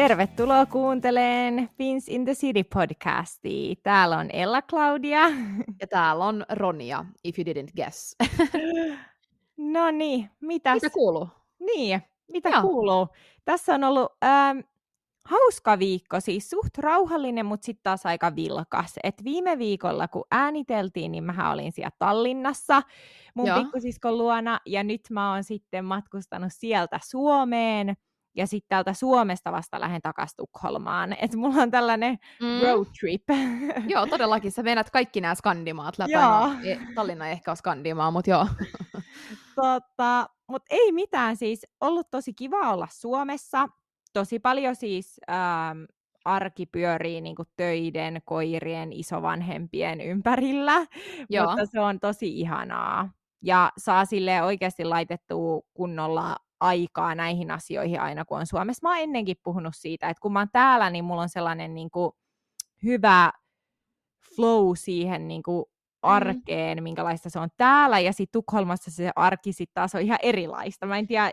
Tervetuloa kuunteleen Pins in the City podcastia. Täällä on Ella Claudia. Ja täällä on Ronia, if you didn't guess. no niin, mitäs? Mitä kuuluu? Niin, mitä Joo. kuuluu? Tässä on ollut ähm, hauska viikko, siis suht rauhallinen, mutta sitten taas aika vilkas. Et viime viikolla, kun ääniteltiin, niin mä olin siellä Tallinnassa mun Joo. pikkusiskon luona, ja nyt mä oon sitten matkustanut sieltä Suomeen, ja sitten täältä Suomesta vasta lähden takaisin Tukholmaan. Että mulla on tällainen mm. road trip. joo, todellakin. Sä menet kaikki nämä skandimaat läpi. No, Tallinna ei ehkä ole skandimaa, mutta joo. tota, mutta ei mitään siis. Ollut tosi kiva olla Suomessa tosi paljon siis ähm, arki pyörii niin töiden, koirien, isovanhempien ympärillä, Joo. mutta se on tosi ihanaa. Ja saa sille oikeasti laitettua kunnolla aikaa näihin asioihin aina, kun on Suomessa. Mä oon ennenkin puhunut siitä, että kun mä oon täällä, niin mulla on sellainen niin kuin, hyvä flow siihen niin kuin. Arkeen, mm. minkälaista se on täällä, ja sitten Tukholmassa se arki sitten taas on ihan erilaista. Mä en tiedä,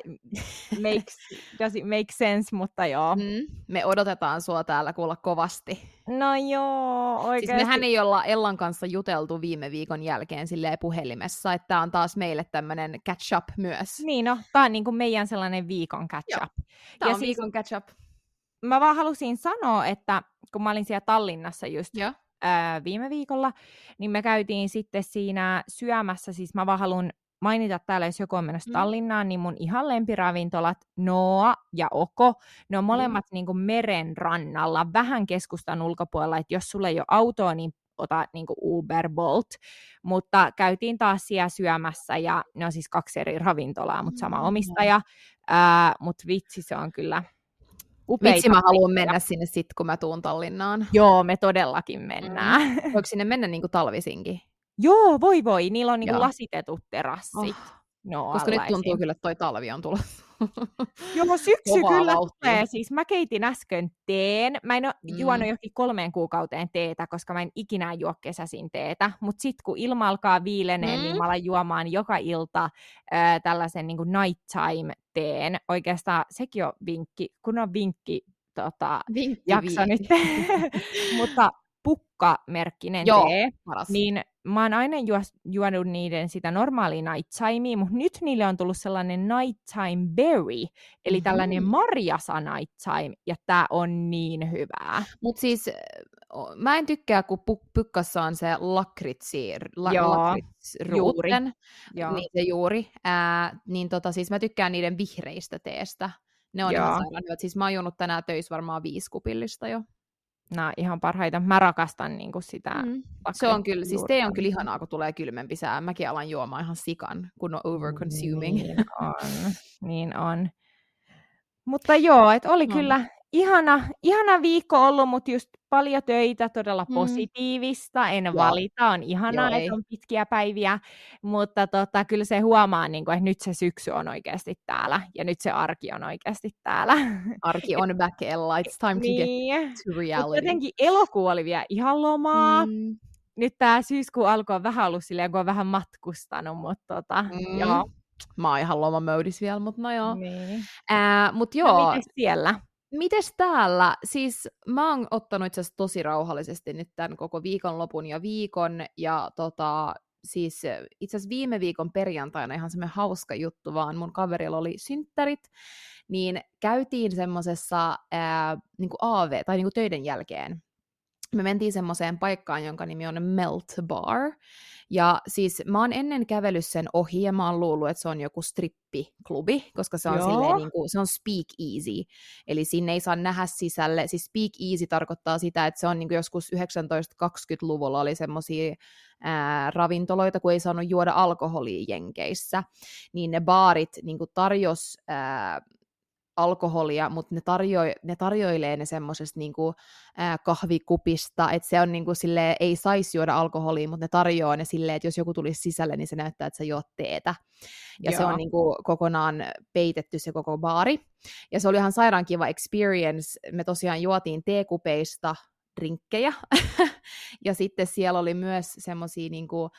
makes, does it make sense, mutta joo. Mm. Me odotetaan sua täällä kuulla kovasti. No joo, oikeasti. Siis mehän ei olla Ellan kanssa juteltu viime viikon jälkeen silleen puhelimessa, että tämä on taas meille tämmöinen catch up myös. Niin no, tää on niinku meidän sellainen viikon catch up. Tämä on siis, viikon catch up. Mä vaan halusin sanoa, että kun mä olin siellä Tallinnassa just, Joo ää, viime viikolla, niin me käytiin sitten siinä syömässä, siis mä vaan haluan mainita täällä, jos joku on menossa mm. Tallinnaan, niin mun ihan lempiravintolat Noa ja Oko, ne on mm. molemmat mm. niin kuin meren rannalla, vähän keskustan ulkopuolella, että jos sulla ei ole autoa, niin ota niin kuin Uber, Bolt, mutta käytiin taas siellä syömässä, ja ne on siis kaksi eri ravintolaa, mutta sama mm. omistaja, mutta vitsi se on kyllä upeita. Vitsi mä haluan mennä sinne sitten, kun mä tuun Tallinnaan. Joo, me todellakin mennään. Mm. Voiko sinne mennä niin kuin talvisinkin? Joo, voi voi. Niillä on niin kuin lasitetut terassit. Oh. No, Koska nyt tuntuu kyllä, että toi talvi on tulossa. Joo, syksy kyllä tulee. Siis mä keitin äsken teen. Mä en ole mm. juonut johonkin kolmeen kuukauteen teetä, koska mä en ikinä juo kesäsin teetä. Mutta sitten kun ilma alkaa viileneen, niin mm. niin mä alan juomaan joka ilta äh, tällaisen niin kuin nighttime teen. Oikeastaan sekin on vinkki, kun on vinkki tota, vinkki, jakso nyt. Mutta pukkamerkkinen Joo, tee, paras. niin mä oon aina juonut niiden sitä normaalia timea, mutta nyt niille on tullut sellainen nighttime berry, eli mm-hmm. tällainen marjasa time, ja tää on niin hyvää. Mut siis mä en tykkää, kun pykkassa on se lakritsi, la, lakritsruuten, juuri. niin se juuri, ää, niin tota, siis mä tykkään niiden vihreistä teestä. Ne on Joo. ihan sairaan hyvät. Siis mä oon juonut tänään töissä varmaan viisi kupillista jo nämä ihan parhaita. Mä rakastan niin kuin sitä. Mm. Se on kyllä, siis tee on kyllä ihanaa, kun tulee kylmempi sää. Mäkin alan juomaan ihan sikan, kun on over consuming. Niin on, niin on. Mutta joo, että oli no. kyllä ihana, ihana viikko ollut, mutta just paljon töitä, todella mm. positiivista, en Joo. valita, on ihanaa, Joo, että on pitkiä päiviä, mutta tota, kyllä se huomaa, niin kuin, että nyt se syksy on oikeasti täällä, ja nyt se arki on oikeasti täällä. Arki on back, Ella, it's time niin. to get to reality. Mutta jotenkin elokuu oli vielä ihan lomaa, mm. nyt tämä syyskuu alkoi vähän ollut silleen, kun on vähän matkustanut, mutta tota, mm. joo. Mä oon ihan lomamöydis vielä, mutta no joo. Niin. Äh, mut no joo. No, siellä? Mites täällä? Siis mä oon ottanut itse tosi rauhallisesti nyt tämän koko viikonlopun ja viikon, ja tota, siis itse asiassa viime viikon perjantaina ihan semmoinen hauska juttu, vaan mun kaverilla oli synttärit, niin käytiin semmoisessa niin AV, tai niin kuin töiden jälkeen, me mentiin semmoiseen paikkaan, jonka nimi on Melt Bar, ja siis mä oon ennen kävellyt sen ohi ja mä oon luullut, että se on joku strippiklubi, koska se on, silleen, niin kuin, se on speak easy. Eli sinne ei saa nähdä sisälle. Siis speak easy tarkoittaa sitä, että se on niin kuin joskus 1920-luvulla oli semmoisia ravintoloita, kun ei saanut juoda alkoholia Jenkeissä, niin ne baarit niin tarjos ää, alkoholia, mutta ne, tarjoi, ne tarjoilee ne semmoisesta niinku, kahvikupista, että se on niinku sille ei saisi juoda alkoholia, mutta ne tarjoaa ne silleen, että jos joku tulisi sisälle, niin se näyttää, että sä juot teetä. Ja Joo. se on niinku kokonaan peitetty se koko baari. Ja se oli ihan sairaan kiva experience. Me tosiaan juotiin teekupeista drinkkejä. ja sitten siellä oli myös semmoisia niinku,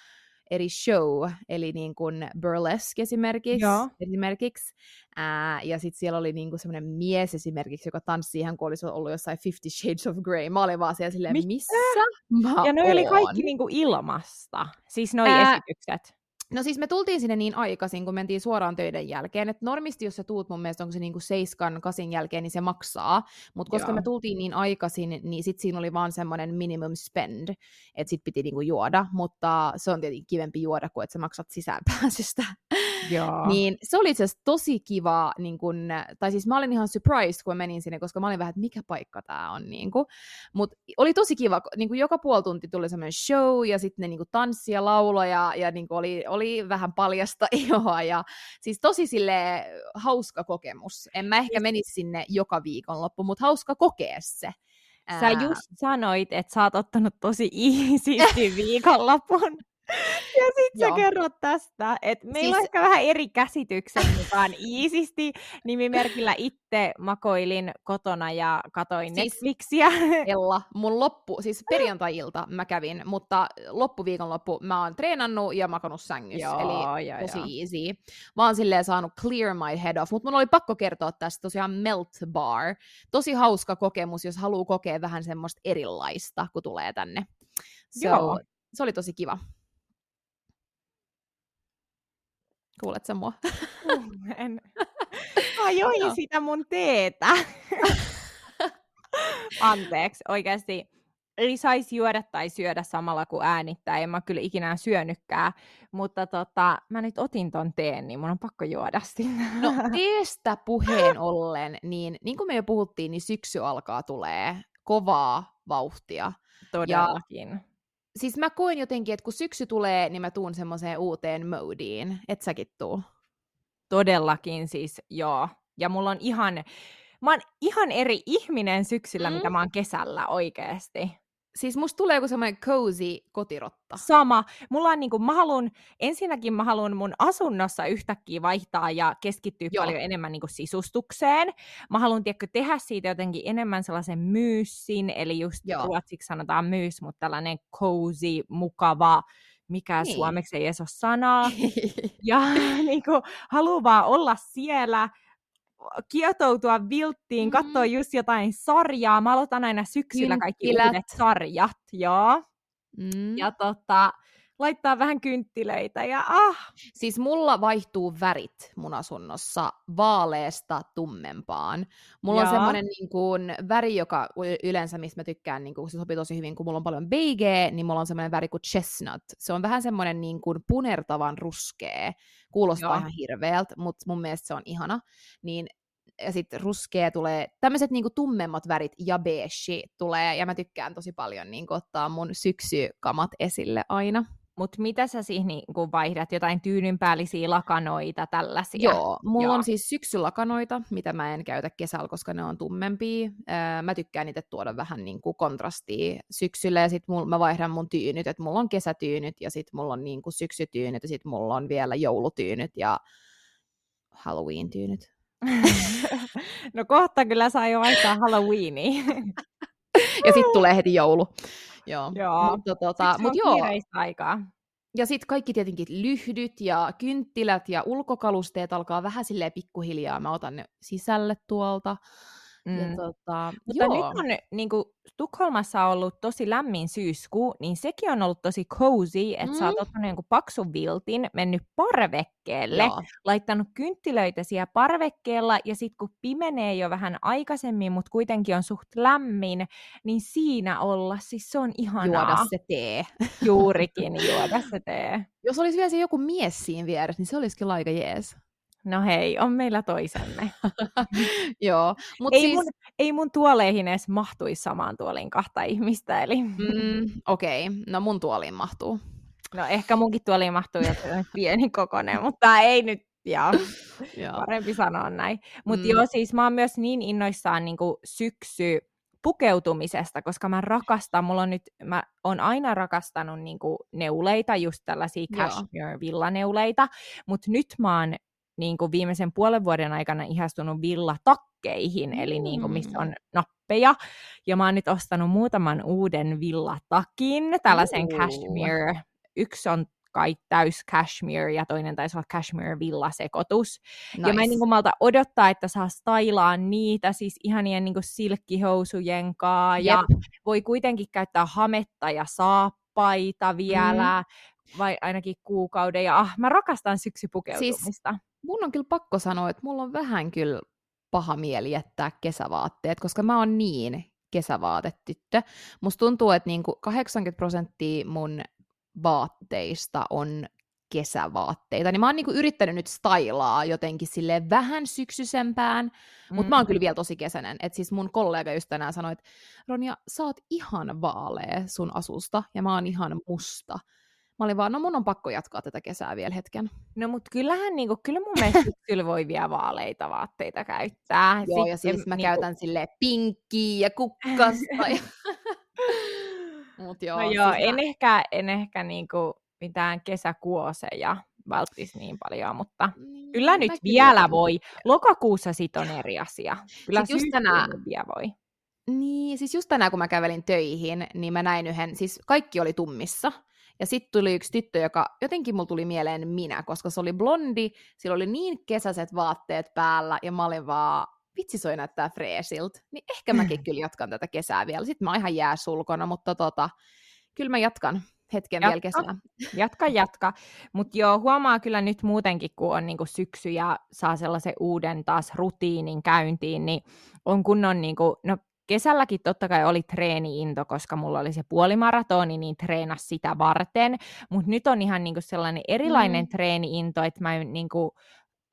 eri show, eli niin kuin burlesque esimerkiksi. Joo. esimerkiksi. Ää, ja sitten siellä oli niin kuin semmoinen mies esimerkiksi, joka tanssi ihan kuin olisi ollut jossain Fifty Shades of Grey. Mä olin vaan siellä silleen, Mitä? missä mä Ja ne oli kaikki niinku ilmasta, siis noi Ää, esitykset. No siis me tultiin sinne niin aikaisin, kun mentiin suoraan töiden jälkeen, että normisti jos sä tuut mun mielestä, onko se niinku seiskan, kasin jälkeen, niin se maksaa, mutta koska Joo. me tultiin niin aikaisin, niin sit siinä oli vaan semmoinen minimum spend, että sit piti niinku juoda, mutta se on tietenkin kivempi juoda kuin että sä maksat sisäänpääsystä. Joo. Niin se oli itse asiassa tosi kiva, niin kun, tai siis mä olin ihan surprised, kun mä menin sinne, koska mä olin vähän, että mikä paikka tää on. Niin Mutta oli tosi kiva, niin joka puoli tunti tuli semmoinen show, ja sitten ne niin tanssi ja lauloja, ja, ja niin oli, oli vähän paljasta ihoa, ja siis tosi sille hauska kokemus. En mä ehkä Siis- menisi sinne joka viikonloppu, mutta hauska kokea se. Sä just sanoit, että sä oot ottanut tosi iisisti viikonlopun. Ja sit sä kerrot tästä, että meillä on Siis- ehkä vähän eri käsityksen mukaan iisisti. Nimimerkillä itse makoilin kotona ja katoin Siis- Netflixiä. Ella, mun loppu, siis perjantai-ilta mä kävin, mutta loppuviikon loppu mä oon treenannut ja makannut sängyssä, Joo, eli joo, tosi joo. easy. Mä oon silleen saanut clear my head off, mutta mun oli pakko kertoa tästä tosiaan Melt Bar. Tosi hauska kokemus, jos haluaa kokea vähän semmoista erilaista, kun tulee tänne. So, Joo. se oli tosi kiva. Kuulet sä mua? en... Mä join Joo. sitä mun teetä. Anteeksi, oikeasti ei saisi juoda tai syödä samalla kuin äänittää, en mä kyllä ikinä syönytkään, mutta tota, mä nyt otin ton teen, niin mun on pakko juoda sitä. No teestä puheen ollen, niin niin kuin me jo puhuttiin, niin syksy alkaa tulee kovaa vauhtia. Todellakin. Siis mä koen jotenkin, että kun syksy tulee, niin mä tuun semmoiseen uuteen moodiin. Et säkin tuu. Todellakin siis, joo. Ja mulla on ihan, mä oon ihan eri ihminen syksyllä, Mm. mitä mä oon kesällä oikeesti. Siis musta tulee joku semmoinen cozy kotirotta. Sama. Mulla on niinku, mä haluun, ensinnäkin mä haluan mun asunnossa yhtäkkiä vaihtaa ja keskittyä Joo. paljon enemmän niinku sisustukseen. Mä haluan, tiedätkö, tehdä siitä jotenkin enemmän sellaisen myyssin, eli just Joo. ruotsiksi sanotaan myys, mutta tällainen cozy, mukava, mikä Niin. suomeksi ei edes ole sanaa. Ja niinku, haluaa vaan olla siellä, kietoutua vilttiin, Mm. katsoa just jotain sarjaa. Mä aloitan aina syksyllä kaikki Kynttilät. uudet sarjat, joo. mm. Ja tota, laittaa vähän kynttilöitä ja ah, Siis mulla vaihtuu värit mun asunnossa vaaleesta tummempaan. Mulla on Jaa. semmoinen niin kuin, väri, joka yleensä, mistä mä tykkään, niin kuin, se sopii tosi hyvin, kun mulla on paljon beigeä, niin mulla on semmoinen väri kuin chestnut. Se on vähän semmoinen niin kuin punertavan ruskea. Kuulostaa Joo. ihan hirveältä, mutta mun mielestä se on ihana. Niin ja sitten ruskea tulee, tämmöiset niinku tummemmat värit ja beige tulee, ja mä tykkään tosi paljon niinku ottaa mun syksykamat esille aina. Mut mitä sä siihen niinku vaihdat? Jotain tyynynpäällisiä lakanoita, tällaisia? Joo, mulla Joo. on siis syksylakanoita, mitä mä en käytä kesällä, koska ne on tummempia. Öö, mä tykkään niitä tuoda vähän niin kuin kontrastia syksyllä, ja sitten mä vaihdan mun tyynyt, että mulla on kesätyynyt, ja sitten mulla on niin kuin syksytyynyt, ja sitten mulla on vielä joulutyynyt ja Halloween-tyynyt. no kohta kyllä saa jo vaihtaa Halloweenia. Ja sitten tulee heti joulu. Joo, Joo. mutta tota, mut on joo, aikaa. Ja sitten kaikki tietenkin lyhdyt ja kynttilät ja ulkokalusteet alkaa vähän silleen pikkuhiljaa. Mä otan ne sisälle tuolta. Mm. Ja tota, Mutta joo. nyt on niin kuin, Tukholmassa on ollut tosi lämmin syyskuu, niin sekin on ollut tosi cozy, että mm. sä oot Mm. ottanut jonkun paksun viltin, mennyt parvekkeelle, Joo. laittanut kynttilöitä siellä parvekkeella, ja sitten kun pimenee jo vähän aikaisemmin, mutta kuitenkin on suht lämmin, niin siinä olla, siis se on ihanaa. juoda se tee. Juurikin juoda se tee. Jos olisi vielä joku mies siinä vieressä, niin se olisikin aika jees. No hei, on meillä toisemme. Joo, mutta Ei, siis... mun, ei mun tuoleihin edes mahtuisi samaan tuoliin kahta ihmistä, eli Mm, Okei, okay. no mun tuoliin mahtuu. no ehkä munkin tuoliin mahtuu joku pieni kokonen, mutta ei nyt, joo, Joo. parempi sanoa näin. Mutta Mm. joo, siis mä oon myös niin innoissaan niin syksy pukeutumisesta, koska mä rakastan, mulla on nyt, mä oon aina rakastanut niin neuleita, just tällaisia Joo. cashmere villaneuleita, mutta nyt mä oon niin viimeisen puolen vuoden aikana ihastunut villatakkeihin, eli niin kuin, missä Mm. on nappeja, ja mä oon nyt ostanut muutaman uuden villatakin, tällaisen Uu. cashmere, yksi on kai täys cashmere ja toinen taisi olla cashmere villasekoitus. Nice. Ja mä en niin kuin malta odottaa, että saa stylaa niitä siis ihanien niin kuin silkkihousujen kaa. Ja Jep. voi kuitenkin käyttää hametta ja saappaita vielä, mm. vai ainakin kuukauden. Ja ah, mä rakastan syksypukeutumista. Siis mun on kyllä pakko sanoa, että mulla on vähän kyllä paha mieli jättää kesävaatteet, koska mä oon niin kesävaatetyttö. Musta tuntuu, että niinku 80 prosenttia mun vaatteista on kesävaatteita, niin mä oon niinku yrittänyt nyt stylaa jotenkin sille vähän syksyisempään, mutta mm. mä oon kyllä vielä tosi kesäinen. Et siis mun kollega just tänään sanoi, että Ronja, sä oot ihan vaalea sun asusta, ja mä oon ihan musta. Mä olin vaan, no mun on pakko jatkaa tätä kesää vielä hetken. No mut kyllähän niinku, kyllä mun mielestä kyllä voi vielä vaaleita vaatteita käyttää. Joo, Sitten, ja siis mä niinku... käytän sille pinkkiä ja kukkasta. ja... mut joo, no joo, siis en, mä... ehkä, en ehkä niinku mitään kesäkuoseja välttisi niin paljon, mutta niin, kyllä nyt vielä kyllä. voi. Lokakuussa sit on eri asia. Kyllä just tänään vielä voi. Niin, siis just tänään kun mä kävelin töihin, niin mä näin yhden, siis kaikki oli tummissa, ja sitten tuli yksi tyttö, joka jotenkin mulla tuli mieleen minä, koska se oli blondi, sillä oli niin kesäiset vaatteet päällä, ja mä olin vaan, vitsi soi näyttää freesiltä, niin ehkä mäkin kyllä jatkan tätä kesää vielä. Sitten mä oon ihan jääsulkona, mutta tota, kyllä mä jatkan hetken jatka, vielä kesää. Jatka, jatka. Mutta joo, huomaa kyllä nyt muutenkin, kun on niinku syksy ja saa sellaisen uuden taas rutiinin käyntiin, niin on kunnon, niinku, no kesälläkin totta kai oli treeni-into, koska mulla oli se puolimaratoni, niin treenas sitä varten, mutta nyt on ihan niinku sellainen erilainen mm. treeni-into, että mä, niinku,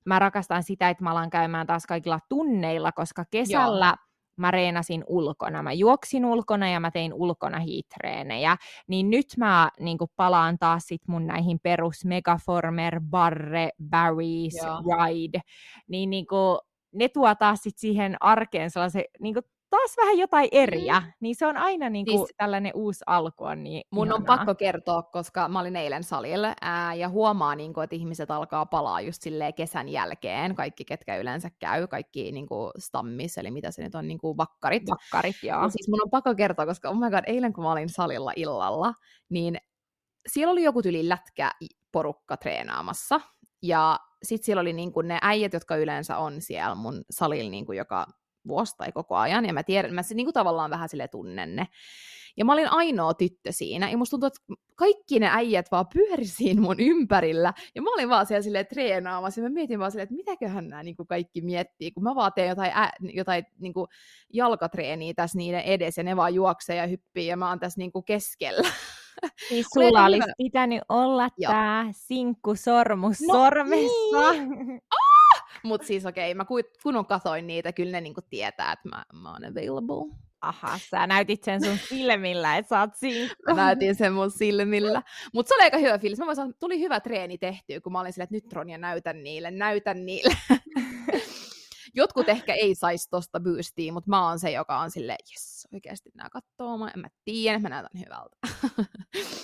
mä rakastan sitä, että mä alan käymään taas kaikilla tunneilla, koska kesällä Joo mä reenasin ulkona. Mä juoksin ulkona ja mä tein ulkona hiitreenejä. Niin nyt mä niin palaan taas sit mun näihin perus Megaformer, Barre, Barry's, Joo. Ride. Niin, niin kuin, ne tuo taas sit siihen arkeen sellaisen niin taas vähän jotain eriä, mm. niin se on aina niin kuin, siis, tällainen uusi alku on niin Mun ihanaa. on pakko kertoa, koska mä olin eilen salilla ää, ja huomaa, niin kuin, että ihmiset alkaa palaa just silleen kesän jälkeen, kaikki ketkä yleensä käy, kaikki niin kuin stammis, eli mitä se nyt on, niin kuin vakkarit. Vakkarit, joo. Ja siis mun on pakko kertoa, koska oh my god, eilen kun mä olin salilla illalla, niin siellä oli joku tyli lätkä porukka treenaamassa, ja sitten siellä oli niin kuin ne äijät, jotka yleensä on siellä mun salilla, niin kuin joka vuosi tai koko ajan, ja mä tiedän, mä se niin kuin tavallaan vähän sille tunnen ne. Ja mä olin ainoa tyttö siinä, ja musta tuntuu, että kaikki ne äijät vaan pyöri siinä mun ympärillä, ja mä olin vaan siellä silleen treenaamassa, ja mä mietin vaan silleen, että mitäköhän nämä niin kuin kaikki miettii, kun mä vaan teen jotain, ä, jotain niin kuin jalkatreeniä tässä niiden edessä, ja ne vaan juoksee ja hyppii, ja mä oon tässä niin kuin keskellä. Siis sulla olisi hyvä... pitänyt olla tämä sinkkusormus no, sormessa. Niin. Mutta siis okei, okay, mä kun katoin niitä, kyllä ne niinku tietää, että mä, mä oon available. Aha, sä näytit sen sun silmillä, että sä oot sinkku. Näytin sen mun silmillä. Mutta se oli aika hyvä fiilis. Mä voisin, tuli hyvä treeni tehtyä, kun mä olin silleen, että nyt Ronja, näytän niille, näytän niille. Jotkut ehkä ei saisi tosta boostia, mutta mä oon se, joka on silleen, jes, oikeasti nää kattoo, mä en mä tiedä, mä näytän hyvältä.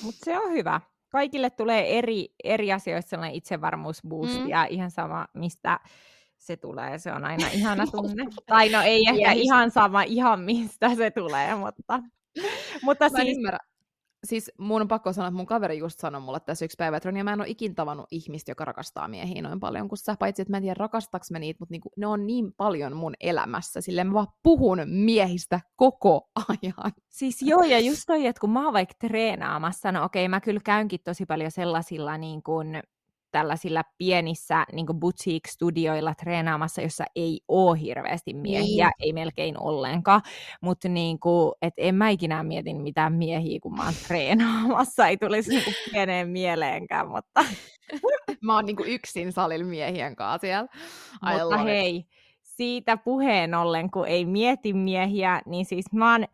mutta se on hyvä kaikille tulee eri, eri asioista sellainen itsevarmuusboost mm. ja ihan sama, mistä se tulee. Se on aina ihana tunne. tai no ei ehkä yes. ihan sama, ihan mistä se tulee, mutta... mutta Mä siis... Ymmärrän siis mun on pakko sanoa, että mun kaveri just sanoi mulle tässä yksi päivä, että mä en ole ikin tavannut ihmistä, joka rakastaa miehiä noin paljon kuin sä, paitsi että mä en tiedä rakastaks mä niitä, mutta niinku, ne on niin paljon mun elämässä, silleen mä vaan puhun miehistä koko ajan. Siis joo, ja just toi, että kun mä oon vaikka treenaamassa, no okei, mä kyllä käynkin tosi paljon sellaisilla niin kuin tällaisilla pienissä niin boutique-studioilla treenaamassa, jossa ei ole hirveästi miehiä, niin. ei melkein ollenkaan, mutta niin kuin, et en mä ikinä mietin mitään miehiä, kun mä oon treenaamassa, ei tulisi niin pieneen mieleenkään, mutta... mä oon niin kuin yksin salilla miehien kanssa siellä. I mutta hei, it. siitä puheen ollen, kun ei mieti miehiä, niin siis mä oon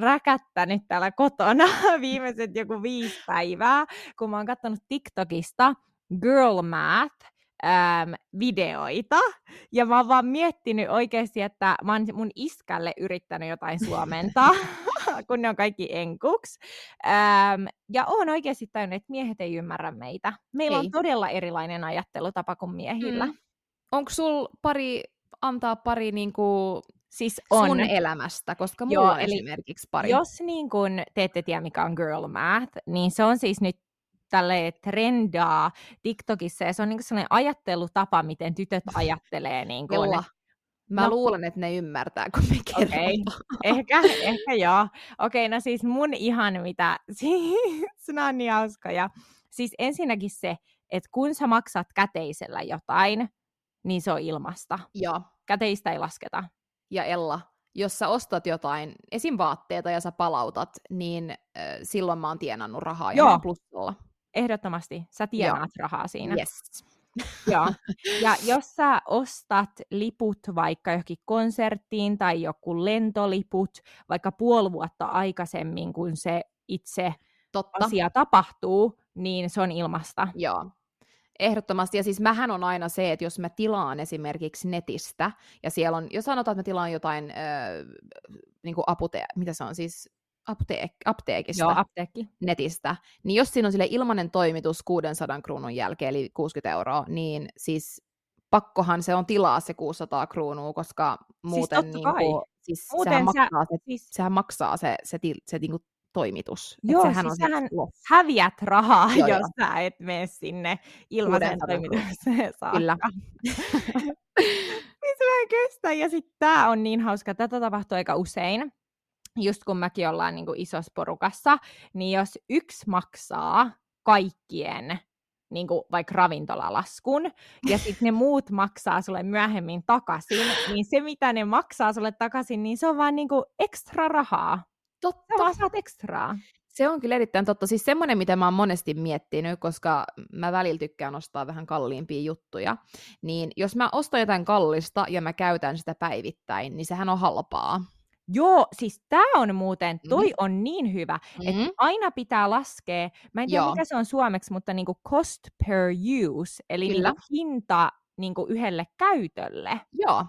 räkättänyt täällä kotona viimeiset joku viisi päivää, kun mä oon katsonut TikTokista Girl Math, äm, videoita. Ja mä oon vaan miettinyt oikeasti, että mä oon mun iskälle yrittänyt jotain suomentaa, kun ne on kaikki enkuks. Äm, ja oon oikeasti tajunnut, että miehet ei ymmärrä meitä. Meillä ei. on todella erilainen ajattelutapa kuin miehillä. Mm. Onko sul pari, antaa pari niinku Siis on. sun elämästä, koska mulla Joo, on eli esimerkiksi pari. Jos niin kun te ette tiedä, mikä on girl math, niin se on siis nyt tälle trendaa TikTokissa, ja se on niinku sellainen ajattelutapa, miten tytöt ajattelee. Niin Ella, mä No. luulen, että ne ymmärtää, kun me kerrotaan. ehkä, ehkä joo. Okei, no siis mun ihan mitä, siis nämä on niin hauskoja. Siis ensinnäkin se, että kun sä maksat käteisellä jotain, niin se on ilmasta. Joo. Käteistä ei lasketa. Ja Ella, jos sä ostat jotain, esim. vaatteita ja sä palautat, niin äh, silloin mä oon tienannut rahaa ja Joo. oon plussalla. Ehdottomasti. Sä tienaat rahaa siinä. Yes. Joo. Ja jos sä ostat liput vaikka johonkin konserttiin tai joku lentoliput vaikka puoli vuotta aikaisemmin, kun se itse Totta. asia tapahtuu, niin se on ilmasta. Joo. Ehdottomasti. Ja siis mähän on aina se, että jos mä tilaan esimerkiksi netistä, ja siellä on, jos sanotaan, että mä tilaan jotain öö, niin kuin apute, mitä se on siis, apteek, apteekista, Joo, apteekki. netistä, niin jos siinä on sille ilmanen toimitus 600 kruunun jälkeen, eli 60 euroa, niin siis pakkohan se on tilaa se 600 kruunua, koska muuten totta niin kuin, siis Muuten sehän, sä- maksaa se, Siis sehän maksaa se, se, til, se niin kuin toimitus. Et Joo, sehän siis on sähän häviät rahaa, Joo, jos joo. sä et mene sinne ilmaisen 600 toimitukseen saakka. Kyllä. Siis mä en kestä. Ja sitten tää on niin hauska. Tätä tapahtuu aika usein. Just kun mäkin ollaan niinku isossa porukassa, niin jos yksi maksaa kaikkien niinku vaikka ravintolalaskun, ja sitten ne muut maksaa sulle myöhemmin takaisin, niin se mitä ne maksaa sulle takaisin, niin se on vaan niinku ekstra rahaa. Totta. Sä vaan saat ekstraa. Se on kyllä erittäin totta. Siis semmoinen, mitä mä oon monesti miettinyt, koska mä välillä tykkään ostaa vähän kalliimpia juttuja, niin jos mä ostan jotain kallista ja mä käytän sitä päivittäin, niin sehän on halpaa. Joo, siis tämä on muuten, Mhm. toi on niin hyvä, että Mm-hmm. aina pitää laskea, mä en tiedä Joo. mikä se on suomeksi, mutta niinku cost per use, eli Kyllä. niinku hinta niinku yhdelle käytölle. Joo.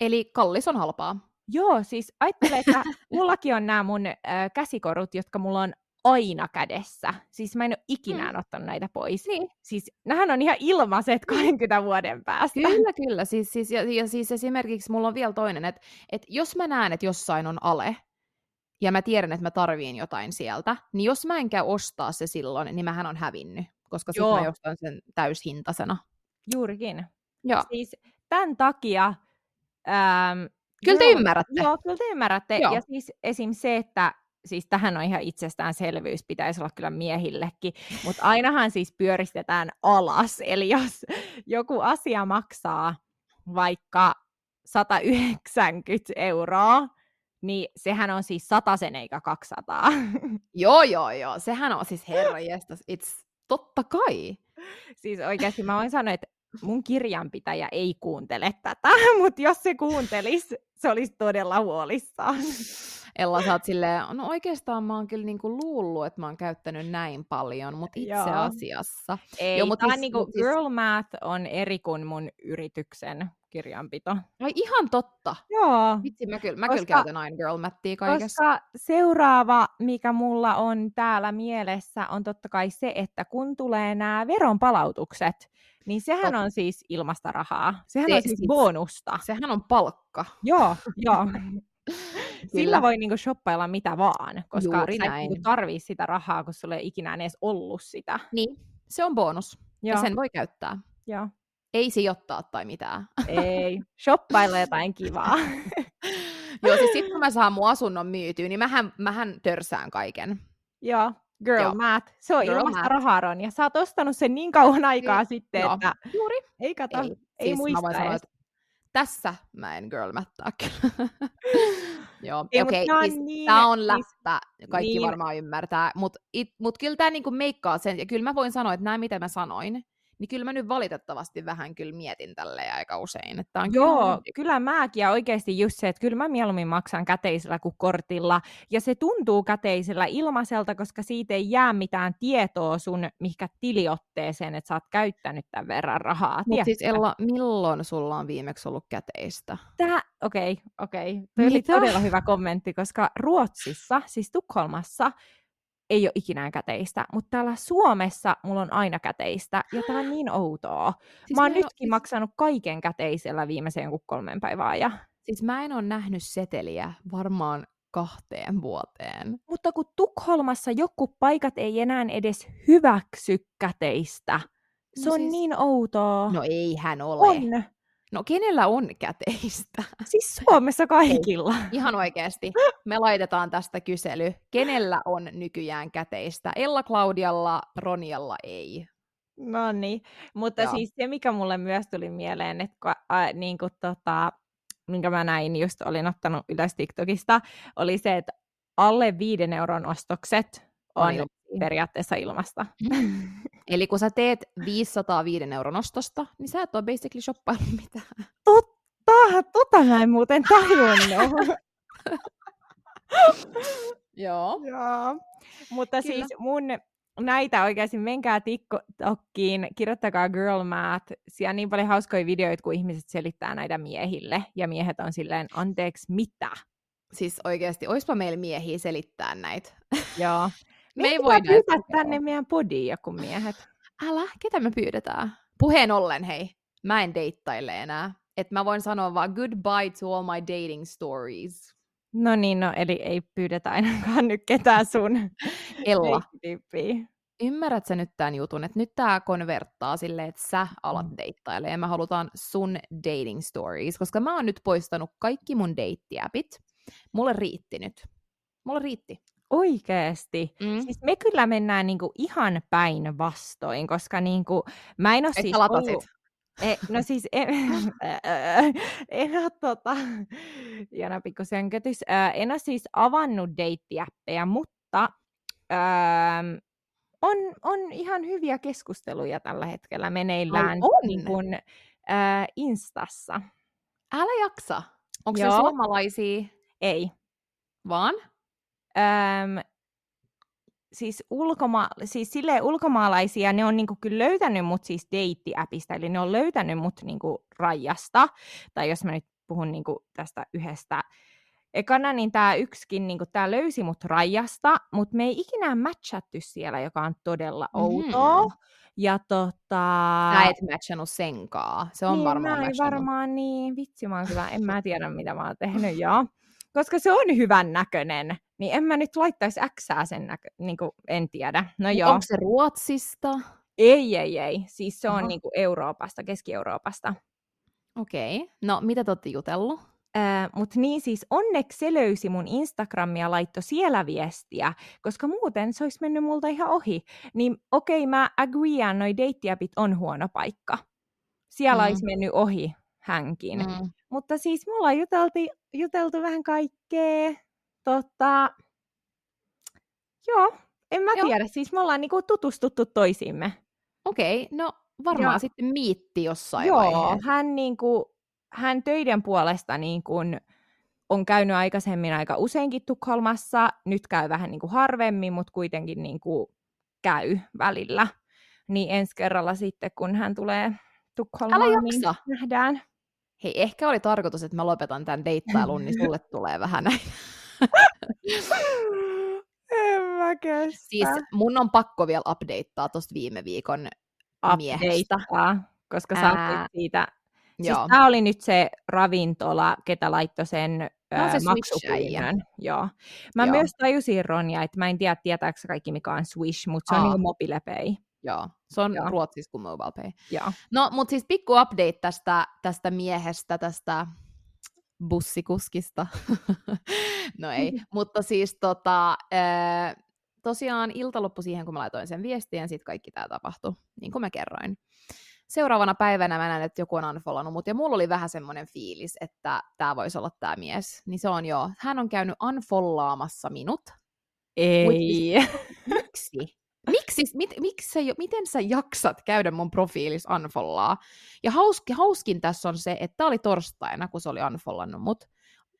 Eli kallis on halpaa. Joo, siis ajattele, että mullakin on nämä mun ö, käsikorut, jotka mulla on aina kädessä. Siis mä en ole ikinä Mm. ottanut näitä pois. Niin. Siis nämähän on ihan ilmaiset 20 vuoden päästä. Kyllä, kyllä. Siis, siis, ja, ja siis esimerkiksi mulla on vielä toinen, että, että jos mä näen, että jossain on ale, ja mä tiedän, että mä tarviin jotain sieltä, niin jos mä en käy ostaa se silloin, niin mähän on hävinnyt, koska sitten mä ostan sen täyshintaisena. Juurikin. Joo. Siis tämän takia... Ähm, Kyllä te girl- ymmärrätte. Joo, kyllä te ymmärrätte. Joo. Ja siis esim. se, että siis tähän on ihan itsestäänselvyys, pitäisi olla kyllä miehillekin, mutta ainahan siis pyöristetään alas. Eli jos joku asia maksaa vaikka 190 euroa, niin sehän on siis sen eikä 200. Joo, joo, joo. Sehän on siis herra jestas. It's totta kai. siis oikeasti mä voin sanoa, että mun kirjanpitäjä ei kuuntele tätä, mutta jos se kuuntelisi, se olisi todella huolissaan. Ella, sä oot silleen, no oikeastaan mä oon kyllä niinku luullut, että mä oon käyttänyt näin paljon, mutta itse Joo. asiassa. Ei, Joo, mut tää on siis- niinku, siis- girl math on eri kuin mun yrityksen kirjanpito. Ai ihan totta. Joo, Vitsi, mä kyllä, mä kyllä Koska- käytän aina girl mattia kaikessa. koska seuraava, mikä mulla on täällä mielessä, on totta kai se, että kun tulee nämä veronpalautukset, niin sehän on siis ilmasta rahaa. Sehän Se on siis siis- bonusta. Sehän on palkka. Joo, joo. Sillä voi niinku shoppailla mitä vaan, koska Juuri sä et niinku tarvii sitä rahaa, kun sulla ei ikinä edes ollut sitä. Niin, se on bonus. Joo, Ja sen voi käyttää. joo. Ei sijoittaa tai mitään. Ei, shoppailla jotain kivaa. Joo, siis sit kun mä saan mun asunnon myytyä, niin mähän, mähän törsään kaiken. Joo, girl Joo. math. Se on Girl ilmasta math. rahaa, Ron. Ja sä oot ostanut sen niin kauan aikaa sitten, joo. että Juuri. ei kato, ei, ei siis muista mä sanoa, että tässä mä en girl mattaa kyllä. Joo, okei, tää on siis niin- tää on siis- läppä, kaikki niin. varmaan ymmärtää, mutta mut kyllä tää niinku meikkaa sen, ja kyllä mä voin sanoa, että nämä mitä mä sanoin, niin kyllä mä nyt valitettavasti vähän kyllä mietin tälleen aika usein, että on kyllä Joo, mun- kyllä mäkin ja oikeasti just se, että kyllä mä mieluummin maksan käteisellä kuin kortilla. Ja se tuntuu käteisellä ilmaiselta, koska siitä ei jää mitään tietoa sun mihinkä tiliotteeseen, että sä oot käyttänyt tämän verran rahaa. Mut siis? Ella, milloin sulla on viimeksi ollut käteistä? Tää, okei, okei. Toi oli Mitä? todella hyvä kommentti, koska Ruotsissa, siis Tukholmassa, ei ole ikinä käteistä, mutta täällä Suomessa mulla on aina käteistä, ja tää on niin outoa. Siis mä oon nytkin maksanut kaiken käteisellä viimeisen jonkun kolmen päivän ajan. Siis mä en ole nähnyt seteliä varmaan kahteen vuoteen. Mutta kun Tukholmassa joku paikat ei enää edes hyväksy käteistä. Se No on siis- niin outoa. No ei hän ole. on. No kenellä on käteistä? Siis Suomessa kaikilla. Ihan oikeasti. Me laitetaan tästä kysely. Kenellä on nykyään käteistä? Ella Claudialla, Ronialla ei. No niin, mutta Joo. siis se, mikä mulle myös tuli mieleen, että kun, ä, niin kuin tota, minkä mä näin, just olin ottanut ylös TikTokista, oli se, että alle viiden euron ostokset On ilmaisia. periaatteessa ilmasta. Eli kun sä teet 505 euron ostosta, niin sä et ole basically shoppaillut mitään. Totta, tota mä en muuten tajunnut. Joo. Joo. Mutta Kyllä. siis mun näitä oikeasti, menkää TikTokkiin, kirjoittakaa Girl Math. Siellä on niin paljon hauskoja videoita, kun ihmiset selittää näitä miehille. Ja miehet on silleen, anteeksi, mitä? Siis oikeasti, oispa meillä miehiä selittää näitä. Joo. Me ei Meidän voida pyytää tänne meidän podiin joku miehet. Älä, ketä me pyydetään? Puheen ollen, hei, mä en deittaile enää. Et mä voin sanoa vaan goodbye to all my dating stories. No niin, no eli ei pyydetä ainakaan nyt ketään sun Ella, ymmärrät sä nyt tämän jutun, että nyt tää konverttaa silleen, että sä alat Mm. deittaile ja me halutaan sun dating stories, koska mä oon nyt poistanut kaikki mun deittiäpit. Mulle riitti nyt. Mulle riitti. Oikeesti. Mm. Siis me kyllä mennään niinku ihan päin vastoin, koska niinku, mä en ole Et siis latasit. ollut... E, no siis en, en ole tota, Jana en ole siis avannut deittiäppejä, mutta öö, on, on ihan hyviä keskusteluja tällä hetkellä meneillään on? niin kuin, ö, Instassa. Älä jaksa. Onko se suomalaisia Ei. vaan? Öm, siis, ulkoma- siis silleen ulkomaalaisia, ne on niinku kyllä löytänyt mut siis deittiäpistä, eli ne on löytänyt mut niinku rajasta, tai jos mä nyt puhun niinku tästä yhdestä ekana, niin tämä yksikin, niinku, tää löysi mut rajasta, mutta me ei ikinä matchattu siellä, joka on todella Mhm. outoa. Ja tota... Sä et matchannut senkaa. Se on niin, varmaan mä varmaan niin, vitsi mä oon kyllä, en mä tiedä mitä mä oon tehnyt, joo. Koska se on hyvän näköinen, niin en mä nyt laittaisi Xää sen näkö, niin kuin, en tiedä. No Mut joo, Onko se Ruotsista? ei, ei, ei, siis se on Aha. niin kuin Euroopasta, Keski-Euroopasta. Okei. Okay. No, mitä te olette jutellut? Äh, Mutta niin siis onneksi se löysi mun Instagramia ja laittoi siellä viestiä, koska muuten se olisi mennyt multa ihan ohi. Niin okei, mä agreean, noi deittiäpit on huono paikka. Siellä Mm. olisi mennyt ohi hänkin. Mm. Mutta siis me ollaan jutelti, juteltu vähän kaikkea. Tota, joo, en mä Joo. tiedä. Siis me ollaan niinku tutustuttu toisiimme. Okei, okay. no varmaan Ja- sitten miitti jossain joo, vaiheessa. hän, niinku, hän töiden puolesta niinku, on käynyt aikaisemmin aika useinkin Tukholmassa. Nyt käy vähän niinku harvemmin, mutta kuitenkin niinku käy välillä. Niin ensi kerralla sitten, kun hän tulee Tukholmaan, niin nähdään. Hei, ehkä oli tarkoitus, että mä lopetan tämän deittailun, niin sulle tulee vähän näin. En mä kestä. Siis mun on pakko vielä updateaa tosta viime viikon miehestä. koska sä Ää, siitä. Siis Joo. tämä oli nyt se ravintola, ketä laittoi sen Tää öö, se maksupyynnön. Joo. Mä Joo. myös tajusin, Ronja, että mä en tiedä, tietääkö kaikki, mikä on Swish, mutta se on Aa. niinku mobilepay. Joo, se on Joo. Ruotsissa kuin MobilePay. Joo. No, mutta siis pikku update tästä, tästä miehestä, tästä bussikuskista. no ei, mutta siis tota, ää, tosiaan ilta loppui siihen, kun mä laitoin sen viestin ja sitten kaikki tämä tapahtui, niin kuin mä kerroin. Seuraavana päivänä mä näin, että joku on unfollannut mut, ja mulla oli vähän semmoinen fiilis, että tämä voisi olla tämä mies. Niin se on joo, hän on käynyt unfollaamassa minut. Ei. Miksi? Miksi, mit, miksi miten sä jaksat käydä mun profiilis unfollaa? Ja hauski, hauskin tässä on se, että tää oli torstaina, kun se oli unfollannut mut.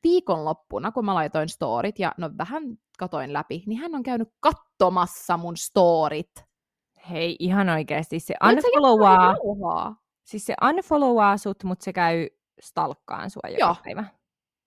Viikonloppuna, kun mä laitoin storit ja no vähän katoin läpi, niin hän on käynyt kattomassa mun storit. Hei, ihan oikeasti. Se unfollowaa, siis se unfollowaa sut, mutta se käy stalkkaan sua joka Joo. päivä.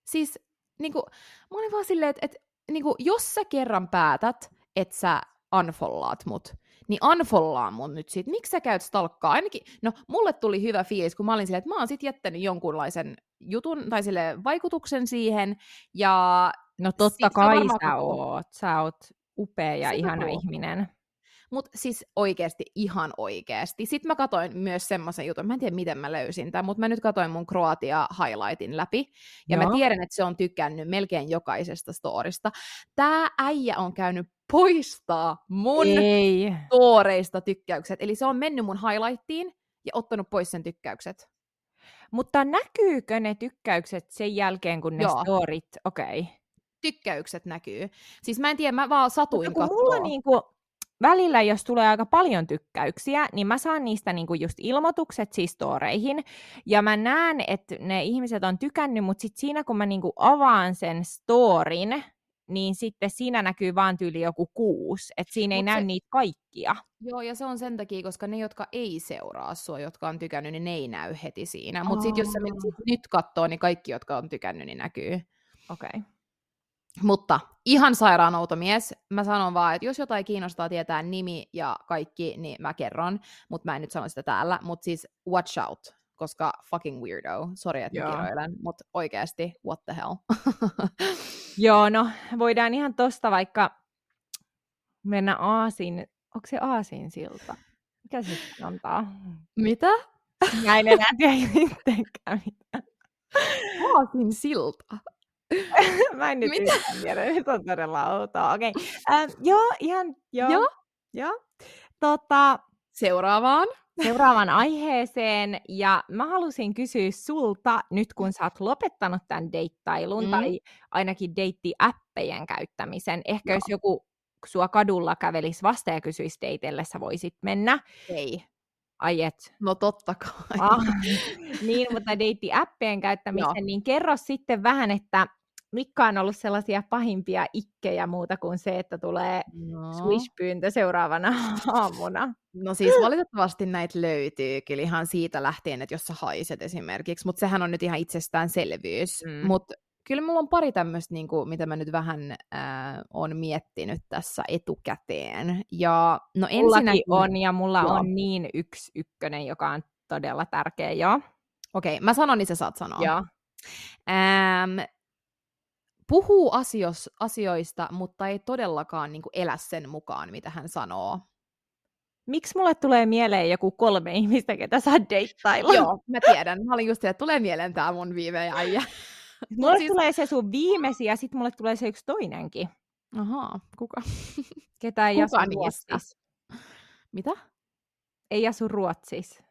Siis niinku, mä olin vaan silleen, että et, niinku, jos sä kerran päätät, että sä unfollaat mut, niin unfollaa mun nyt sit. Miksi sä käyt stalkkaa? Ainakin, no mulle tuli hyvä fiilis, kun mä olin silleen, että mä oon sit jättänyt jonkunlaisen jutun tai sille vaikutuksen siihen, ja No totta on kai varmaan sä oot. Sä oot upea ja Se ihana koko- ihminen. Mutta siis oikeasti, ihan oikeasti. Sitten mä katoin myös semmoisen jutun, mä en tiedä miten mä löysin tämän, mutta mä nyt katoin mun Kroatia highlightin läpi. Ja Joo. mä tiedän, että se on tykännyt melkein jokaisesta storista. Tää äijä on käynyt poistaa mun Ei. storeista tykkäykset. Eli se on mennyt mun highlightiin ja ottanut pois sen tykkäykset. Mutta näkyykö ne tykkäykset sen jälkeen, kun ne Joo. storit, okei. Okay. Tykkäykset näkyy. Siis mä en tiedä, mä vaan satuin Mutta kun kattoo. mulla niinku, välillä, jos tulee aika paljon tykkäyksiä, niin mä saan niistä niinku just ilmoitukset siis storeihin, ja mä näen, että ne ihmiset on tykännyt, mutta sitten siinä, kun mä niinku avaan sen storin, niin sitten siinä näkyy vaan tyyli joku kuusi, että siinä ei Mut näy se- niitä kaikkia. Joo, ja se on sen takia, koska ne, jotka ei seuraa sua, jotka on tykännyt, niin ne ei näy heti siinä. Mutta sitten jos sä menet nyt kattoo, niin kaikki, jotka on tykännyt, niin näkyy. Okei. Okay. Mutta ihan sairaan outo mies. Mä sanon vaan, että jos jotain kiinnostaa tietää nimi ja kaikki, niin mä kerron. Mutta mä en nyt sano sitä täällä. Mutta siis watch out, koska fucking weirdo. Sori, että mä Joo. kiroilen. Mutta oikeasti, what the hell. Joo, no voidaan ihan tosta vaikka mennä Aasin, onko se Aasin silta? Mikä se antaa? Mitä? Mä en enää tiedä itsekään mitä. Haasin silta. Mä en nyt Mitä? tiedä, nyt on todella outoa. Okei, okay. ähm, joo, ihan, joo. Joo. joo. Tota, Seuraavaan. seuraavaan aiheeseen, ja mä halusin kysyä sulta, nyt kun sä oot lopettanut tämän deittailun, Mm. mm. tai ainakin deittiäppejen käyttämisen, ehkä Joo. jos joku sua kadulla kävelisi vasta ja kysyisi deitelle, sä voisit mennä. Ei. Ai et. No totta kai. Ah, niin, mutta deittiäppien käyttämisen, Joo. niin kerro sitten vähän, että mitkä on ollut sellaisia pahimpia ikkejä muuta kuin se, että tulee No. swish-pyyntö seuraavana aamuna. No siis valitettavasti näitä löytyy kyllä ihan siitä lähtien, että jos sä haiset esimerkiksi, mutta sehän on nyt ihan itsestäänselvyys. Mm. Mutta kyllä mulla on pari tämmöistä, niinku, mitä mä nyt vähän äh, on miettinyt tässä etukäteen. Ja no Mullakin on, ja mulla Joo. on niin yksi ykkönen, joka on todella tärkeä, joo. Okei, mä sanon, niin sä saat sanoa. joo. Ähm, puhuu asios, asioista, mutta ei todellakaan niinku elä sen mukaan, mitä hän sanoo. Miksi mulle tulee mieleen joku kolme ihmistä, ketä saa deittailla? Joo, mä tiedän. Mä olin just että tulee mieleen tää mun viime äijä. Mulle siis- tulee se sun viimesi, ja sitten mulle tulee se yksi toinenkin, Ahaa, kuka? ketä ei Kuka asu niistä? Ruotsissa. Mitä? Ei asu Ruotsissa.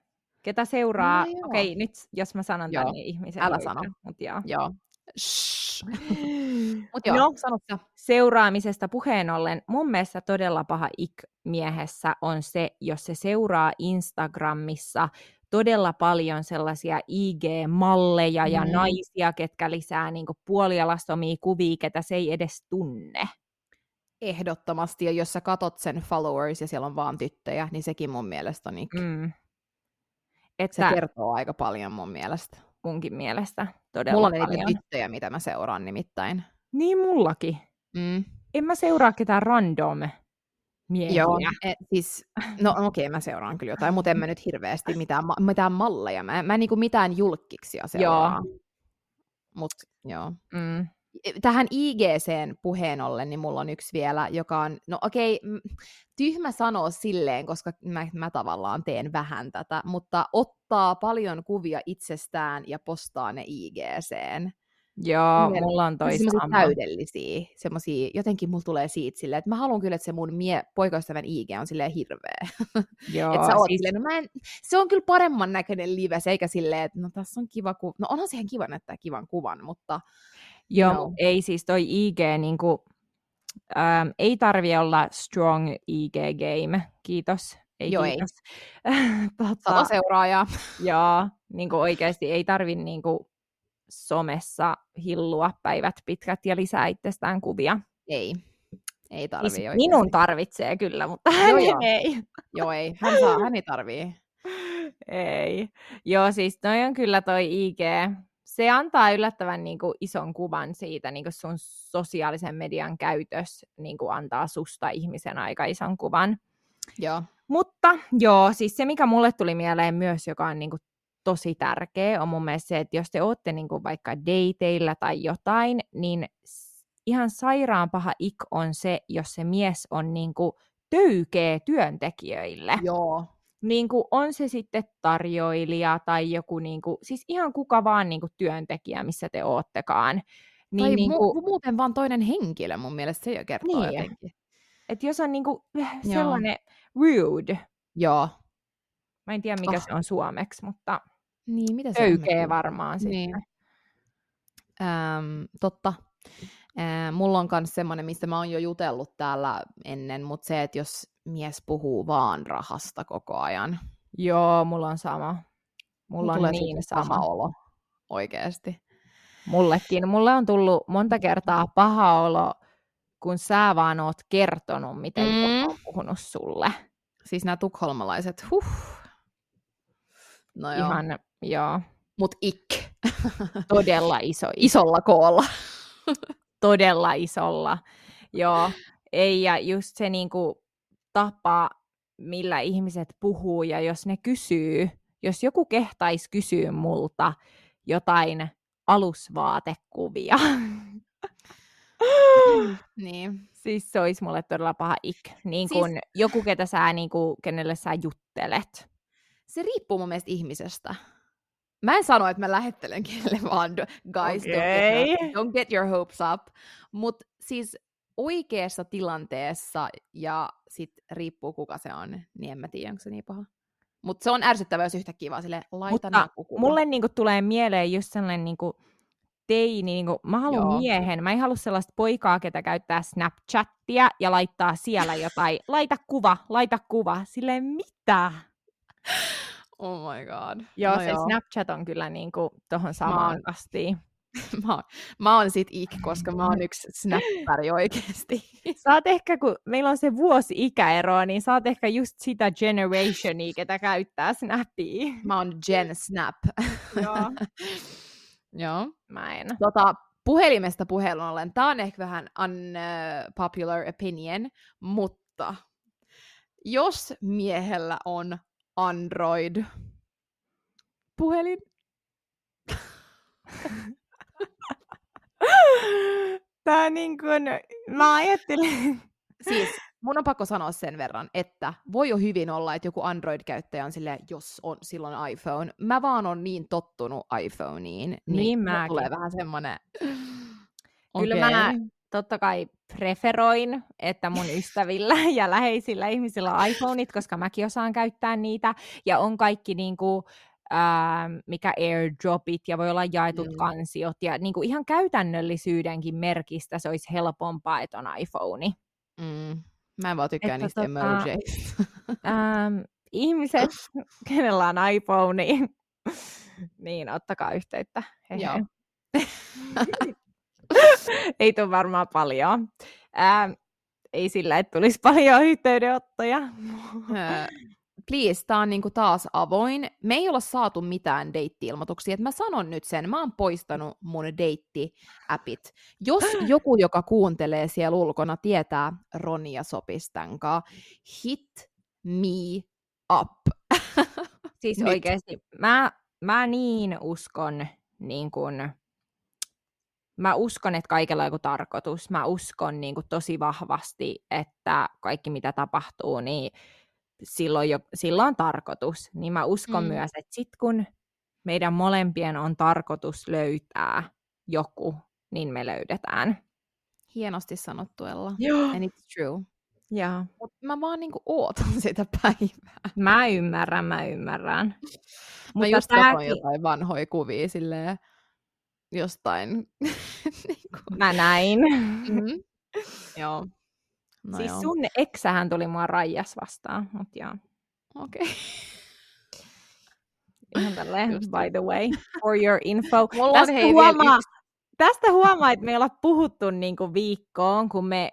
Ketä seuraa, No okei, nyt jos mä sanon Joo. tämän, niin ihmisen Älä sano. Mut joo. Joo. Shh. Mut joo, No. sano sä. Seuraamisesta puheen ollen, mun mielestä todella paha ik miehessä on se, jos se seuraa Instagramissa todella paljon sellaisia IG-malleja ja Mm. naisia, ketkä lisää niin puolialastomia kuvia, ketä se ei edes tunne. Ehdottomasti, ja jos sä katot sen followers ja siellä on vaan tyttöjä, niin sekin mun mielestä on, Mm. se Että kertoo aika paljon mun mielestä. Munkin mielestä todella Mulla on paljon. niitä tyttöjä, mitä mä seuraan nimittäin. Niin mullakin. Mm. En mä seuraa ketään random miehiä. Joo, e, siis, no okei, okay, mä seuraan kyllä jotain, mutta en mä nyt hirveästi mitään, mitään malleja. Mä, mä en niinku mitään julkkiksia seuraa. Mut joo. Mm. Tähän IGCn puheen ollen, niin mulla on yksi vielä, joka on, no okei, okay, tyhmä sanoa silleen, koska mä, mä tavallaan teen vähän tätä, mutta ottaa paljon kuvia itsestään ja postaa ne IGCen. Joo, Miele- mulla on toi sama. täydellisiä, semmosia, jotenkin mulla tulee siitä silleen, että mä haluan kyllä, että se mun mie, poikaystävän IG on silleen hirveä. Joo, sä oot siis, silleen, no mä en, se on kyllä paremman näköinen lives, eikä silleen, että no tässä on kiva kuva. No onhan siihen kiva näyttää kivan kuvan, mutta joo, mut ei siis toi IG niinku, ähm, ei tarvi olla strong IG game, kiitos. Ei Joo, ei. kiitos. sata tota, seuraajaa. joo, niinku oikeasti ei tarvi niinku somessa hillua päivät pitkät ja lisää itsestään kuvia. Ei, ei tarvii Siis oikeasti. minun tarvitsee kyllä, mutta hänen joo. ei. Joo, ei. Hän, saa, hän ei tarvii. Ei. Joo, siis toi on kyllä toi IG. Se antaa yllättävän niin kuin, ison kuvan siitä, niin kuin sun sosiaalisen median käytös niin kuin, antaa susta ihmisen aika ison kuvan. Joo. Mutta joo, siis se mikä mulle tuli mieleen myös, joka on niin kuin, tosi tärkeä, on mun mielestä se, että jos te ootte niin kuin, vaikka dateilla tai jotain, niin ihan sairaan paha ik on se, jos se mies on niinku töykeä työntekijöille. Joo. Niin kuin on se sitten tarjoilija tai joku, niin kuin, siis ihan kuka vaan niin kuin työntekijä, missä te oottekaan. Niin, tai niin mu- muuten vaan toinen henkilö mun mielestä se jo kertoo Niin. jotenkin. että jos on niin kuin, Joo. sellainen rude, Joo. mä en tiedä mikä Oh. se on suomeksi, mutta Niin, mitä se hemmetti- varmaan sitten. Niin. Ähm, totta. Mulla on myös semmoinen, mistä mä oon jo jutellut täällä ennen, mutta se, että jos mies puhuu vaan rahasta koko ajan, Joo, mulla on sama. Mulla on tulee niin sama. olo oikeasti. Mullekin. Mulle on tullut monta kertaa paha olo, kun sä vaan oot kertonut, miten Mm. joku on puhunut sulle. Siis nämä tukholmalaiset, huh. No joo, Ihan... Joo, mut ik. todella iso, iso, Isolla koolla. todella isolla. Joo, ei, ja just se niinku tapa, millä ihmiset puhuu, ja jos ne kysyy, jos joku kehtaisi kysyä multa jotain alusvaatekuvia, niin. siis se olisi mulle todella paha ik. Niin Siis- kuin joku, ketä sä, niin kuin, kenelle sä juttelet. Se riippuu mun mielestä ihmisestä. Mä en sano, että mä lähettelen kenelle vaan, guys, don't, get your, don't get your hopes up. Mutta siis oikeassa tilanteessa, ja sit riippuu kuka se on, niin en mä tiedä, onko se niin paha. Mutta se on ärsyttävää, jos yhtäkkiä vaan sille laita Mutta. Mulle niin kuin, tulee mieleen just sellainen niin kuin, teini, niin kuin, mä haluan Joo. miehen, mä en halua sellaista poikaa, ketä käyttää Snapchattia ja laittaa siellä jotain, laita kuva, laita kuva, silleen mitä? Oh my god. Joo, no se Snapchat on kyllä niin kuin, tohon samaan oon- kastiin. mä, oon- mä oon sit ik, koska mä oon yksi snappari oikeesti. Oot ehkä, kun meillä on se vuosi ikäeroa, niin oot ehkä just sitä generationia, ketä käyttää Snappia. Mä oon Gen Snap. Joo. Joo. Mä en. Tota, puhelimesta puhelun ollen, tää on ehkä vähän unpopular opinion, mutta jos miehellä on Android puhelin, Tää niin kuin, mä ajattelin, siis mun on pakko sanoa sen verran, että voi jo hyvin olla, että joku Android-käyttäjä on silleen, jos on silloin iPhone. Mä vaan on niin tottunut iPhoneiin, niin, Niin mäkin. tulee vähän semmonen... Kyllä mä totta kai preferoin, että mun ystävillä ja läheisillä ihmisillä on iPhoneit, koska mäkin osaan käyttää niitä. Ja on kaikki niinku, ää, mikä airdropit ja voi olla jaetut Mm. kansiot. Ja niinku ihan käytännöllisyydenkin merkistä se olisi helpompaa, että on iPhone. Mm. Mä en vaan tykkää Että niistä tota- emojeista. Ähm, ihmiset, kenellä on iPhone, niin ottakaa yhteyttä. Hehe. Joo. ei tule varmaan paljon. Ähm, ei sillä, että tulisi paljon yhteydenottoja. Please, tää on niinku taas avoin. Me ei olla saatu mitään deitti-ilmoituksia. Et mä sanon nyt sen, mä oon poistanut mun deitti-appit. Jos joku, joka kuuntelee siellä ulkona, tietää Ronia Sopistankaa, hit me up. Siis Nyt. oikeasti, mä, mä niin uskon, niin kun, mä uskon, että kaikella on joku tarkoitus. Mä uskon niin kun, tosi vahvasti, että kaikki mitä tapahtuu, niin silloin, jo, silloin on tarkoitus. Niin mä uskon Mm. myös, että sit kun meidän molempien on tarkoitus löytää joku, niin me löydetään. Hienosti sanottu, Ella. Joo. And it's true. Ja Mut mä vaan niinku ootan sitä päivää. mä ymmärrän, mä ymmärrän. Mä just katsoin jotain vanhoja kuvia silleen jostain. niinku. Mä näin. mm. Joo. No siis joo. sun eksähän tuli mua raijas vastaan, mut joo. Okei. Okay. Ihan tälleen, Just by the way, for your info. Mulla on tästä, vielä huomaa, yksi- tästä huomaa, että me ei olla puhuttu niinku viikkoon, kun me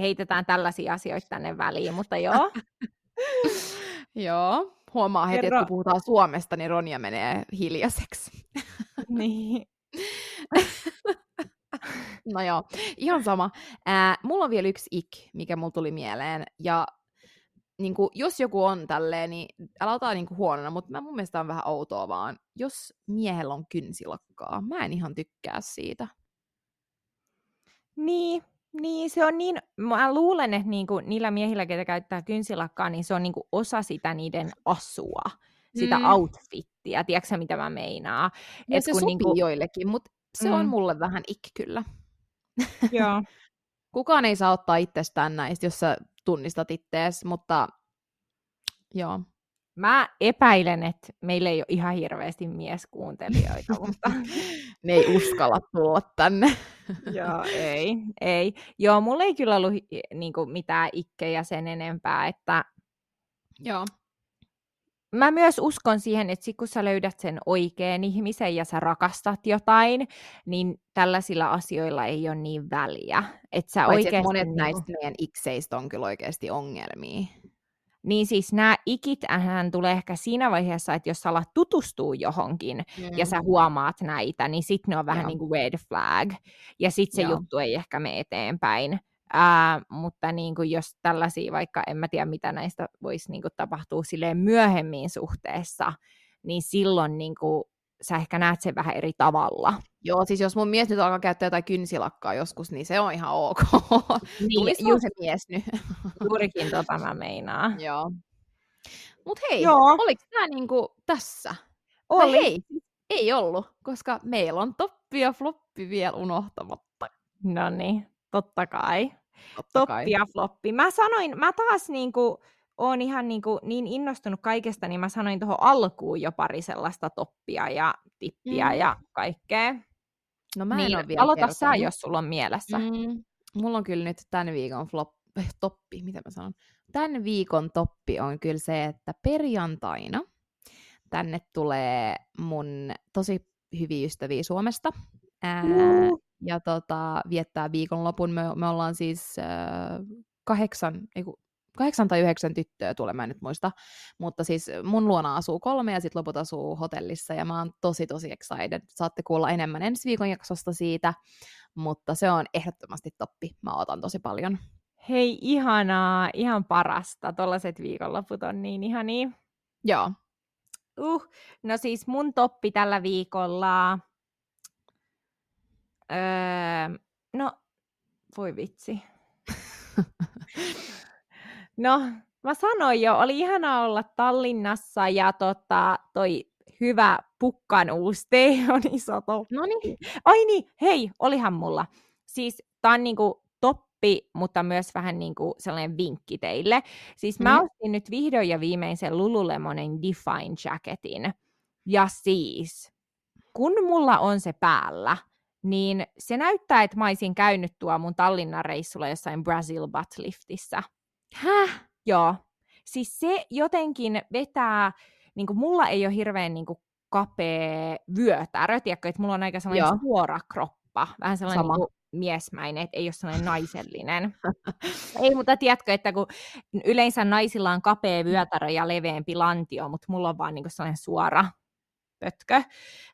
heitetään tällaisia asioita tänne väliin, mutta joo. Joo. Huomaa heti, että Kerro- kun puhutaan Suomesta, niin Ronja menee hiljaiseksi. niin. No joo, ihan sama. Ää, mulla on vielä yksi ik, mikä mulla tuli mieleen. Ja niin kuin, jos joku on tälleen, niin älä ota niin huonona, mutta mä mun mielestä on vähän outoa vaan, jos miehellä on kynsilakkaa. Mä en ihan tykkää siitä. Niin, niin, se on niin, mä luulen, että niinku, niillä miehillä, ketä käyttää kynsilakkaa, niin se on niinku osa sitä niiden asua, sitä Mm. outfittiä, tiedätkö mitä mä meinaan? Ja Et se kun sopii niinku- joillekin, mutta se on Mm. mulle vähän ik kyllä. Joo. Kukaan ei saa ottaa itsestään näistä, jos sä tunnistat ittees, mutta joo. Mä epäilen, että meillä ei ole ihan hirveästi mieskuuntelijoita, mutta Ne ei uskalla tulla tänne. joo, ei, ei. Joo, mulla ei kyllä ollut niin kuin, mitään ikkejä sen enempää, että Joo. Mä myös uskon siihen, että sit kun sä löydät sen oikean ihmisen ja sä rakastat jotain, niin tällaisilla asioilla ei ole niin väliä. Että sä oikeasti, monet niinku- näistä meidän ikseistä on kyllä oikeasti ongelmia. Niin siis nämä ikit hän tulee ehkä siinä vaiheessa, että jos sä alat tutustua johonkin Mm. ja sä huomaat näitä, niin sitten ne on vähän Joo. niin kuin red flag. Ja sitten se Joo. juttu ei ehkä mene eteenpäin. Ää, mutta niin kuin jos tällaisia, vaikka en mä tiedä mitä näistä voisi niin kuin tapahtua silleen myöhemmin suhteessa, niin silloin niin kuin, sä ehkä näet sen vähän eri tavalla. Joo, siis jos mun mies nyt alkaa käyttää jotain kynsilakkaa joskus, niin se on ihan ok. Niin, Tulisi just se mies nyt. juurikin tota mä meinaan. Joo. Mut hei, Joo. oliko tää niinku tässä? Oli. Hei, ei ollut, koska meillä on toppi ja floppi vielä unohtamatta. No niin, totta kai. Toppi ja floppi. Mä sanoin, mä taas niinku, oon ihan niinku niin innostunut kaikesta, niin mä sanoin tuohon alkuun jo pari sellaista toppia ja tippiä Mm. ja kaikkea. No mä en niin, ole vielä aloita sä, kertonut. jos sulla on mielessä. Mm. Mulla on kyllä nyt tämän viikon flop, eh, toppi, mitä mä sanon. Tämän viikon toppi on kyllä se, että perjantaina tänne tulee mun tosi hyviä ystäviä Suomesta. Ää. Ja tota, viettää viikonlopun. Me, me ollaan siis ää, kahdeksan, ei kun, kahdeksan tai yhdeksän tyttöä tulee, mä en nyt muista. Mutta siis mun luona asuu kolme ja sitten loput asuu hotellissa ja mä oon tosi tosi excited. Saatte kuulla enemmän ensi viikon jaksosta siitä, mutta se on ehdottomasti toppi. Mä otan tosi paljon. Hei, ihanaa, ihan parasta. Tollaset viikonloput on niin ihania. Joo. Uh, no siis mun toppi tällä viikolla. Öö, no, voi vitsi. no, mä sanoin jo, oli ihanaa olla Tallinnassa ja tota, toi hyvä pukkan uusi tee on iso toppi. No niin. Ai niin, hei, olihan mulla. Siis tää on niinku toppi, mutta myös vähän niinku sellainen vinkki teille. Siis mä Mhm. ostin nyt vihdoin ja viimein sen Lululemonin Define Jacketin. Ja siis, kun mulla on se päällä, niin se näyttää, että mä olisin käynyt tuo mun Tallinnan reissulla jossain Brazil Butt Liftissä. Häh? Joo. Siis se jotenkin vetää, niin kuin mulla ei ole hirveän niin kuin kapea vyötärö, tiedätkö, että mulla on aika sellainen Joo. suora kroppa, vähän sellainen Sama. niin kuin miesmäinen, että ei ole sellainen naisellinen. ei, mutta tiedätkö, että kun yleensä naisilla on kapea vyötärö ja leveämpi lantio, mutta mulla on vaan niin kuin sellainen suora pötkö,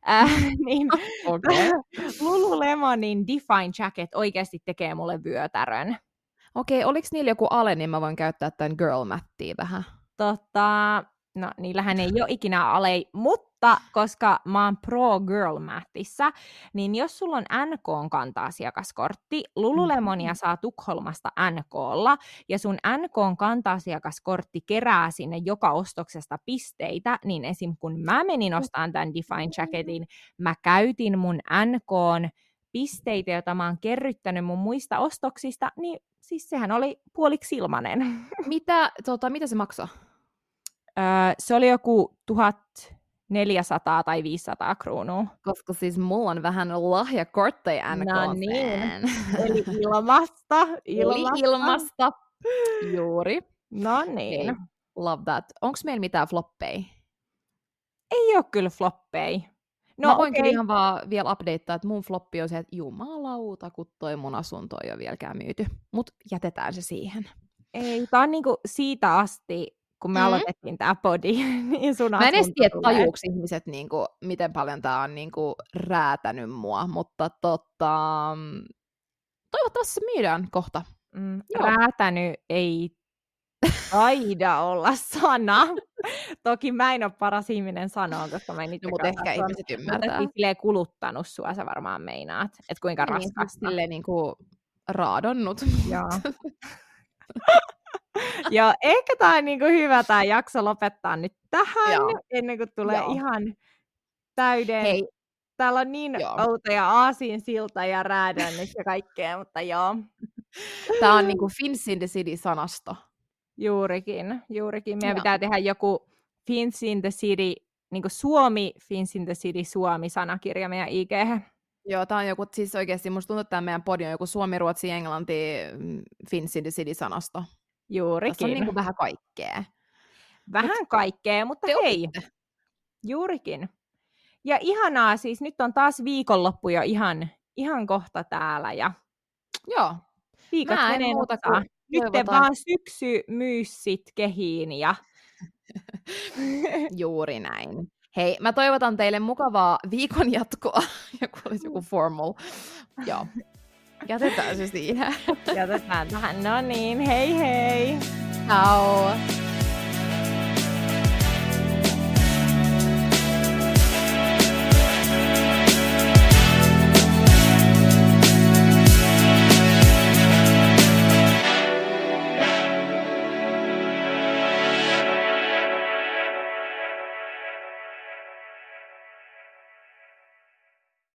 äh, niin Okei. Lululemonin Define Jacket oikeasti tekee mulle vyötärön. Okei, oliks niillä joku ale, niin mä voin käyttää tämän girl mattia vähän. Tota, no niillähän ei ole ikinä alei, mutta koska mä oon Pro Girl Mathissa, niin jos sulla on NK kanta-asiakaskortti, Lululemonia saa Tukholmasta NKlla, ja sun NK kanta-asiakaskortti kerää sinne joka ostoksesta pisteitä, niin esim. kun mä menin ostamaan tämän Define Jacketin, mä käytin mun NK pisteitä, joita mä oon kerryttänyt mun muista ostoksista, niin siis sehän oli puoliksi ilmanen. Mitä, tota, mitä se maksaa? Se oli joku 1400 tai 500 kruunua. Koska siis mulla on vähän lahjakortteja NK. No niin. Eli ilmasta. Eli ilmasta. Juuri. No niin. love that. Onko meillä mitään floppeja? Ei ole kyllä floppei. No, mä voin kyllä ihan vaan vielä updatea, että mun floppi on se, että jumalauta, kun toi mun asunto ei ole vieläkään myyty. Mut jätetään se siihen. Ei, tää on niinku siitä asti, kun me Mm. aloitettiin tää podi, niin sun Mä en edes tiedä, tajuuks ihmiset, niinku, miten paljon tää on niinku, räätänyt mua, mutta tota, mm, toivottavasti se myydään kohta. Mm, Joo. räätäny ei taida olla sana. Toki mä en ole paras ihminen sanoa, koska mä en itse No, mutta ehkä ihmiset ymmärtää. silleen kuluttanut sua sä varmaan meinaat, että kuinka Niin, raskasta. silleen niinku, raadonnut. Joo. Joo, ehkä tämä on niinku hyvä tämä jakso lopettaa nyt tähän, Joo. ennen kuin tulee Joo. ihan täyden... Hei, Täällä on niin Joo. outoja aasinsilta ja räädännys ja kaikkea, mutta joo. tämä on niinku Fins in the City-sanasto. Juurikin, juurikin. Meidän Joo. pitää tehdä joku Fins in the City, niin kuin Suomi, Fins in the City, Suomi-sanakirja meidän ig Joo, tämä on joku, siis oikeasti musta tuntuu, että tämä meidän podi on joku suomi, ruotsi, englanti, mm, Fins in the City-sanasto. Tässä Juurikin. on niinku vähän kaikkea. Vähän kaikkea, mutta Te hei, opitte. juurikin. Ja ihanaa, siis nyt on taas viikonloppu jo ihan, ihan kohta täällä ja Joo, viikot Mä en muuta kuin Nyt vaan syksy myyssit kehiin ja juuri näin. Hei, mä toivotan teille mukavaa viikon jatkoa. Joku olisi joku formal. Joo. Jätetään se siihen. jätetään tähän. No niin, hei hei! Ciao.